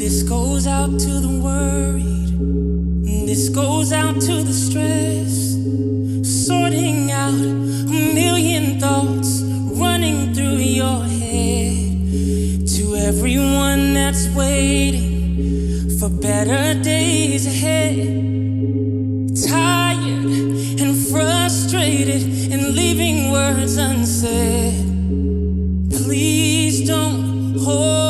This goes out to the worried. This goes out to the stress. Sorting out a million thoughts running through your head. To everyone that's waiting for better days ahead. Tired and frustrated and leaving words unsaid. Please don't hold.